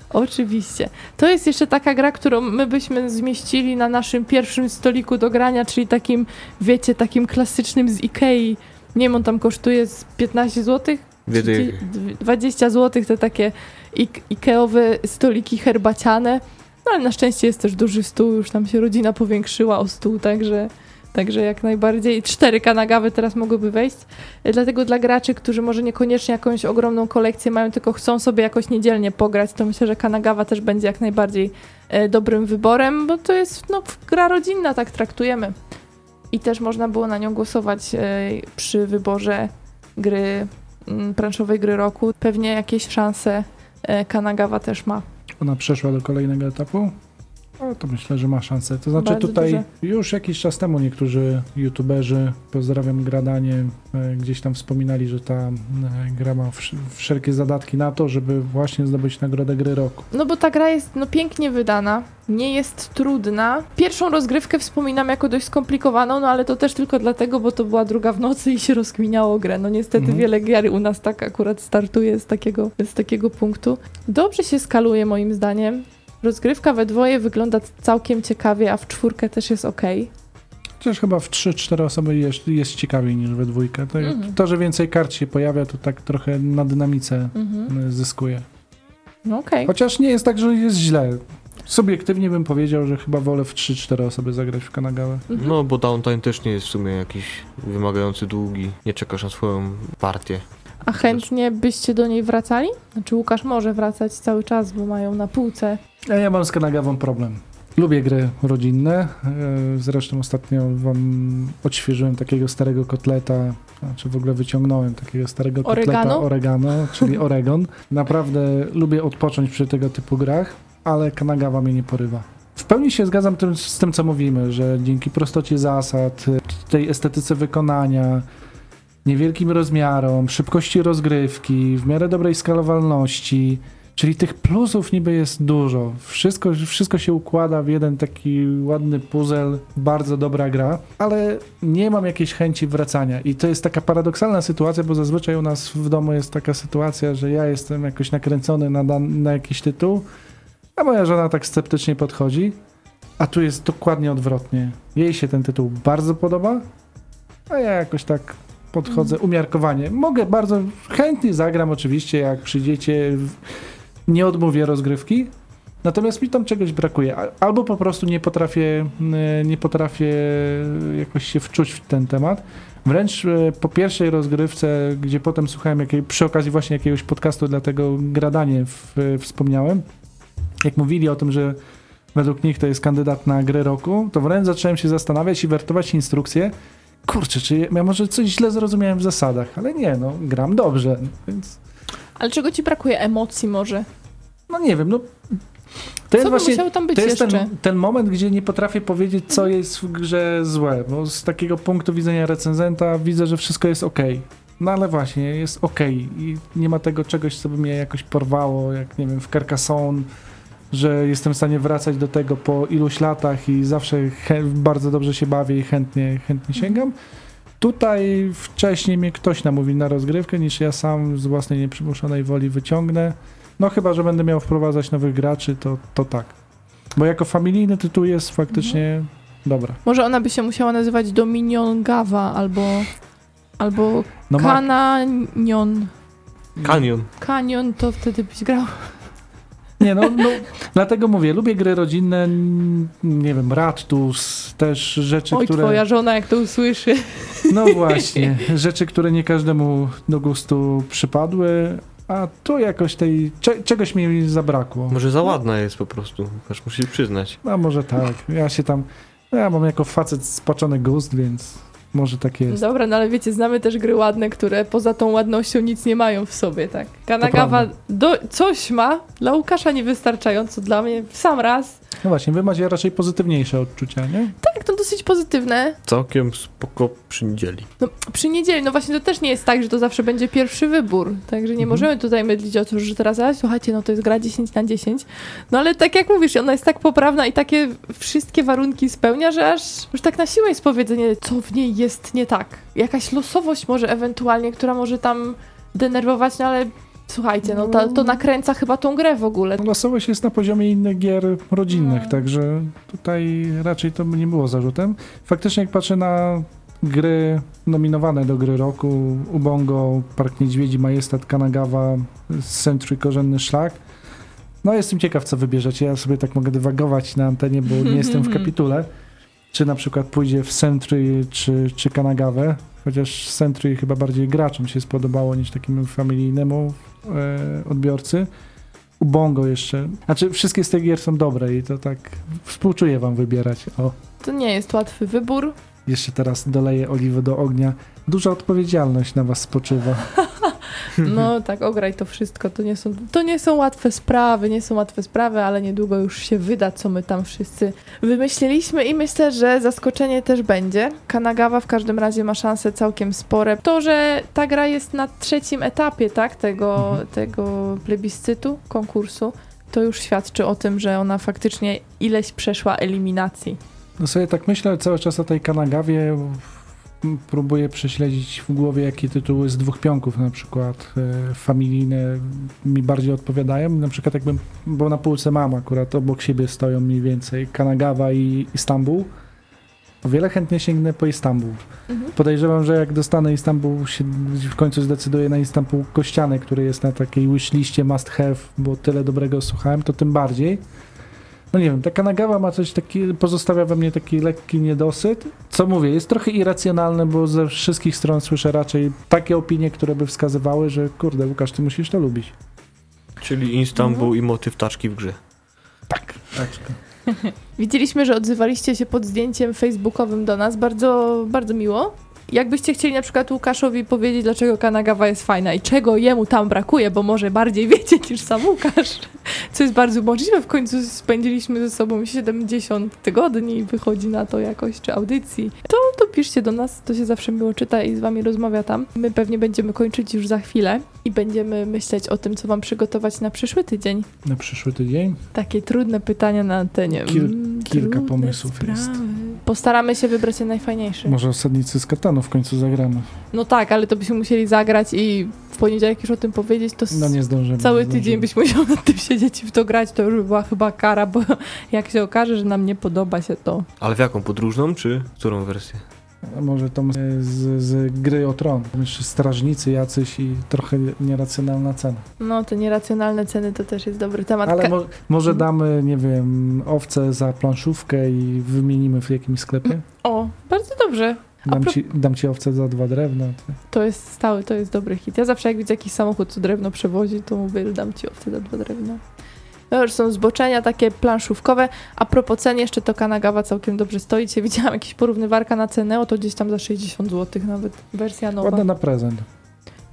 Oczywiście. To jest jeszcze taka gra, którą my byśmy zmieścili na naszym pierwszym stoliku do grania, czyli takim, wiecie, takim klasycznym z Ikei. Nie wiem, on tam kosztuje z 15 zł? Wiedzy, 20 zł te takie ik- Ikeowe stoliki herbaciane. No ale na szczęście jest też duży stół, już tam się rodzina powiększyła o stół, także, także jak najbardziej. Cztery kanagawy teraz mogłyby wejść. E, Dlatego dla graczy, którzy może niekoniecznie jakąś ogromną kolekcję mają, tylko chcą sobie jakoś niedzielnie pograć, to myślę, że kanagawa też będzie jak najbardziej e, dobrym wyborem, bo to jest no, gra rodzinna, tak traktujemy. I też można było na nią głosować e, przy wyborze gry, planszowej gry roku. Pewnie jakieś szanse Kanagawa też ma. Ona przeszła do kolejnego etapu. O, to myślę, że ma szansę. To znaczy Bardzo tutaj duże. już jakiś czas temu niektórzy youtuberzy, pozdrawiam Gradanie, e, gdzieś tam wspominali, że ta e, gra ma wsz- wszelkie zadatki na to, żeby właśnie zdobyć nagrodę gry roku. No bo ta gra jest no, pięknie wydana, nie jest trudna. Pierwszą rozgrywkę wspominam jako dość skomplikowaną, no ale to też tylko dlatego, bo to była druga w nocy i się rozkminiało grę. No niestety Mhm. wiele gier u nas tak akurat startuje z takiego, z takiego punktu. Dobrze się skaluje moim zdaniem. Rozgrywka we dwoje wygląda całkiem ciekawie, a w czwórkę też jest ok. Chociaż chyba w 3-4 osoby jest, jest ciekawiej niż we dwójkę. To, Mhm. to, że więcej kart się pojawia, to tak trochę na dynamice Mhm. e, zyskuje. No okej. Chociaż nie jest tak, że jest źle. Subiektywnie bym powiedział, że chyba wolę w 3-4 osoby zagrać w Kanagałę. Mhm. No, bo downtime też nie jest w sumie jakiś wymagający długi. Nie czekasz na swoją partię. A chętnie byście do niej wracali? Znaczy Łukasz może wracać cały czas, bo mają na półce. A ja mam z Kanagawą problem. Lubię gry rodzinne. e, Zresztą ostatnio wam odświeżyłem takiego starego kotleta, znaczy w ogóle wyciągnąłem takiego starego kotleta Oregano? oregano, czyli Oregon. Naprawdę lubię odpocząć przy tego typu grach, ale Kanagawa mnie nie porywa. W pełni się zgadzam tym, z tym, co mówimy, że dzięki prostocie zasad, tej estetyce wykonania, niewielkim rozmiarom, szybkości rozgrywki, w miarę dobrej skalowalności, Czyli tych plusów niby jest dużo. Wszystko, wszystko się układa w jeden taki ładny puzzle, bardzo dobra gra, ale nie mam jakiejś chęci wracania. I to jest taka paradoksalna sytuacja, bo zazwyczaj u nas w domu jest taka sytuacja, że ja jestem jakoś nakręcony na, na jakiś tytuł, a moja żona tak sceptycznie podchodzi, a tu jest dokładnie odwrotnie. Jej się ten tytuł bardzo podoba, a ja jakoś tak podchodzę umiarkowanie. Mogę bardzo chętnie zagram oczywiście, jak przyjdziecie. Nie odmówię rozgrywki. Natomiast mi tam czegoś brakuje. Albo po prostu nie potrafię, e, nie potrafię jakoś się wczuć w ten temat. Wręcz e, po pierwszej rozgrywce, gdzie potem słuchałem jakiej, przy okazji właśnie jakiegoś podcastu, dlatego gradanie w, wspomniałem, jak mówili o tym, że według nich to jest kandydat na grę roku, to wręcz zacząłem się zastanawiać i wertować instrukcje, kurczę, czy ja może coś źle zrozumiałem w zasadach, ale nie, no gram dobrze, więc Ale czego ci brakuje? Emocji może? no nie wiem, no to jest właśnie musiało tam być to jest ten, ten moment, gdzie nie potrafię powiedzieć, co jest w grze złe, bo z takiego punktu widzenia recenzenta widzę, że wszystko jest ok. No ale właśnie, jest ok i nie ma tego czegoś, co by mnie jakoś porwało, jak nie wiem, w Carcassonne, że jestem w stanie wracać do tego po iluś latach i zawsze bardzo dobrze się bawię i chętnie, chętnie sięgam. Tutaj wcześniej mnie ktoś namówi na rozgrywkę, niż ja sam z własnej nieprzymuszonej woli wyciągnę. No chyba, że będę miał wprowadzać nowych graczy, to, to tak. Bo jako familijny tytuł jest faktycznie dobra. Może ona by się musiała nazywać Dominion Gava albo, albo No ma, Cananion. Kanion. Canyon to wtedy byś grał. Nie no, no, dlatego mówię, lubię gry rodzinne, nie wiem, Raptus, też rzeczy, Oj, które... twoja żona jak to usłyszy. No właśnie, rzeczy, które nie każdemu do gustu przypadły, a tu jakoś tej, cze, czegoś mi zabrakło. Może za ładna jest po prostu, aż musisz przyznać. No może tak, ja się tam, ja mam jako facet spaczony gust, więc może tak jest. Dobra, no ale wiecie, znamy też gry ładne, które poza tą ładnością nic nie mają w sobie, tak? Kanagawa do, coś ma, dla Łukasza niewystarczająco, dla mnie w sam raz. No właśnie, wy macie raczej pozytywniejsze odczucia, nie? Tak, to dosyć pozytywne. Całkiem spoko przy niedzieli. No, przy niedzieli, no właśnie to też nie jest tak, że to zawsze będzie pierwszy wybór, także nie Mhm. możemy tutaj mydlić o to, że teraz, a słuchajcie, no to jest gra 10 na 10, no ale tak jak mówisz, ona jest tak poprawna i takie wszystkie warunki spełnia, że aż już tak na siłę jest powiedzenie, co w niej jest nie tak. Jakaś losowość może ewentualnie, która może tam denerwować, no ale słuchajcie, no to, to nakręca chyba tą grę w ogóle. Losowość jest na poziomie innych gier rodzinnych, No. także tutaj raczej to by nie było zarzutem. Faktycznie jak patrzę na gry nominowane do gry roku, Ubongo, Park Niedźwiedzi, Majestat, Kanagawa, Century, Korzenny Szlak, no jestem ciekaw, co wybierzecie. Ja sobie tak mogę dywagować na antenie, bo nie jestem w kapitule. Czy na przykład pójdzie w Century czy, czy Kanagawę, chociaż Century chyba bardziej graczom się spodobało niż takiemu familijnemu e, odbiorcy. Ubongo jeszcze. Znaczy, wszystkie z tych gier są dobre i to tak współczuję wam wybierać. O, To nie jest łatwy wybór. jeszcze teraz doleję oliwy do ognia. Duża odpowiedzialność na was spoczywa. No tak, ograj to wszystko. To nie, są, to nie są łatwe sprawy, nie są łatwe sprawy, ale niedługo już się wyda, co my tam wszyscy wymyśliliśmy i myślę, że zaskoczenie też będzie. Kanagawa w każdym razie ma szanse całkiem spore. To, że ta gra jest na trzecim etapie, tak, tego, Mhm. tego plebiscytu, konkursu, to już świadczy o tym, że ona faktycznie ileś przeszła eliminacji. No sobie tak myślę cały czas o tej Kanagawie. Próbuję prześledzić w głowie, jakie tytuły z dwóch pionków na przykład e, familijne mi bardziej odpowiadają. Na przykład jakbym, bo na półce mam akurat, obok siebie stoją mniej więcej Kanagawa i Istanbul. O wiele chętnie sięgnę po Istanbul. Mhm. Podejrzewam, że jak dostanę Istanbul, się w końcu zdecyduję na Istanbul Kościany, który jest na takiej wishliście must have, bo tyle dobrego słuchałem, to tym bardziej. No nie wiem, ta Kanagawa ma coś taki, pozostawia we mnie taki lekki niedosyt. Co mówię, jest trochę irracjonalne, bo ze wszystkich stron słyszę raczej takie opinie, które by wskazywały, że kurde, Łukasz, ty musisz to lubić. Czyli Istanbul i motyw taczki w grze. Tak. tak. Widzieliśmy, że odzywaliście się pod zdjęciem facebookowym do nas. Bardzo, bardzo miło. Jakbyście chcieli na przykład Łukaszowi powiedzieć, dlaczego Kanagawa jest fajna i czego jemu tam brakuje, bo może bardziej wiecie niż sam Łukasz, co jest bardzo możliwe. W końcu spędziliśmy ze sobą 70 tygodni i wychodzi na to jakoś, czy audycji. To, to piszcie do nas, to się zawsze miło czyta i z wami rozmawia tam. My pewnie będziemy kończyć już za chwilę i będziemy myśleć o tym, co wam przygotować na przyszły tydzień. Na przyszły tydzień. Takie trudne pytania na antenie. Kil- kilka pomysłów jest. Postaramy się wybrać ten najfajniejszy. Może osadnicy z Katanu w końcu zagramy. No tak, ale to byśmy musieli zagrać i w poniedziałek już o tym powiedzieć, to No nie zdążymy. cały nie tydzień byś musiał nad tym siedzieć i w to grać, to już by była chyba kara, bo jak się okaże, że nam nie podoba się to. Ale w jaką? Podróżną, czy którą wersję? Może tą z, z gry o tron. Jeszcze strażnicy jacyś i trochę nieracjonalna cena. No, te nieracjonalne ceny to też jest dobry temat. Ale mo, może Mhm. damy, nie wiem, owce za planszówkę i wymienimy w jakimś sklepie. O, bardzo dobrze. Dam pro- ci, dam ci owce za dwa drewna. To jest stały, to jest dobry hit. Ja zawsze jak widzę jakiś samochód, co drewno przewozi, to mówię, dam ci owce za dwa drewna. No już są zboczenia takie planszówkowe. A propos cen, jeszcze to Kanagawa całkiem dobrze stoi. Dzisiaj widziałam jakieś porównywarka na cenę, o to gdzieś tam za 60 zł nawet. Wersja nowa. Ładne na prezent.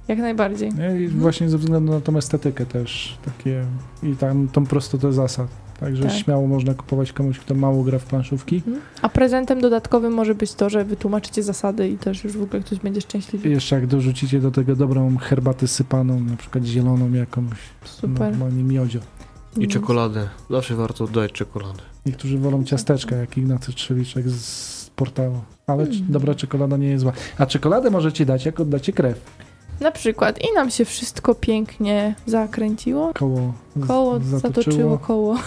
Jak najbardziej. I Mhm. właśnie ze względu na tą estetykę też takie i tam tą prostotę zasad. Także Tak. śmiało można kupować komuś, kto mało gra w planszówki. Mhm. A prezentem dodatkowym może być to, że wytłumaczycie zasady i też już w ogóle ktoś będzie I szczęśliwy. jeszcze jak dorzucicie do tego dobrą herbatę sypaną, na przykład zieloną jakąś, Super. normalnie miodzio. I Mm. czekoladę. Zawsze warto oddać czekoladę. Niektórzy wolą ciasteczka, jak Ignacy Trzewiczek z portalu. Ale Mm. dobra czekolada nie jest zła. A czekoladę możecie dać, jak oddacie krew. Na przykład i nam się wszystko pięknie zakręciło. Koło, z- Koło zatoczyło koło.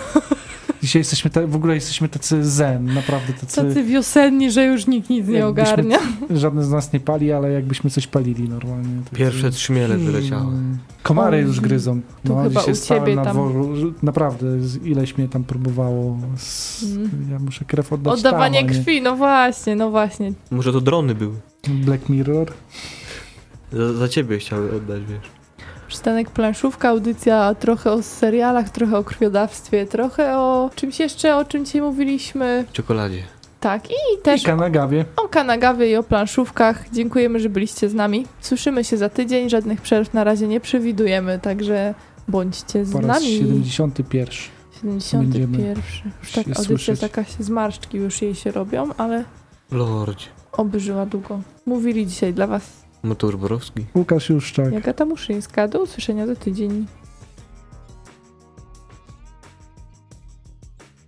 Dzisiaj jesteśmy, ta, w ogóle jesteśmy tacy zen, naprawdę tacy, Tacy wiosenni, że już nikt nic nie ogarnia. żadne z nas nie pali, ale jakbyśmy coś palili normalnie. Tacy- Pierwsze trzmiele wyleciały. Mm. Komary już gryzą. to No, chyba dzisiaj u ciebie na tam. dworzu, naprawdę, ileś mnie tam próbowało. Z, Mm. Ja muszę krew oddać Oddawanie tam, krwi, no właśnie, no właśnie. Może to drony były. Black Mirror. Za, za ciebie chciały oddać, wiesz. Przystanek planszówka, audycja trochę o serialach, trochę o krwiodawstwie, trochę o czymś jeszcze, o czym dzisiaj mówiliśmy. Czekoladzie. Tak, i I też Kanagawie. o kanagawie i o planszówkach. Dziękujemy, że byliście z nami. Słyszymy się za tydzień, żadnych przerw na razie nie przewidujemy, także bądźcie z Po raz nami. 71. 71. będziemy Już tak audycja słyszeć. taka się zmarszczki już jej się robią, ale Lordzie. oby żyła długo. Mówili dzisiaj dla was Mateusz Borowski. Łukasz Juszczak. Jagata Muszyńska. Do usłyszenia za tydzień.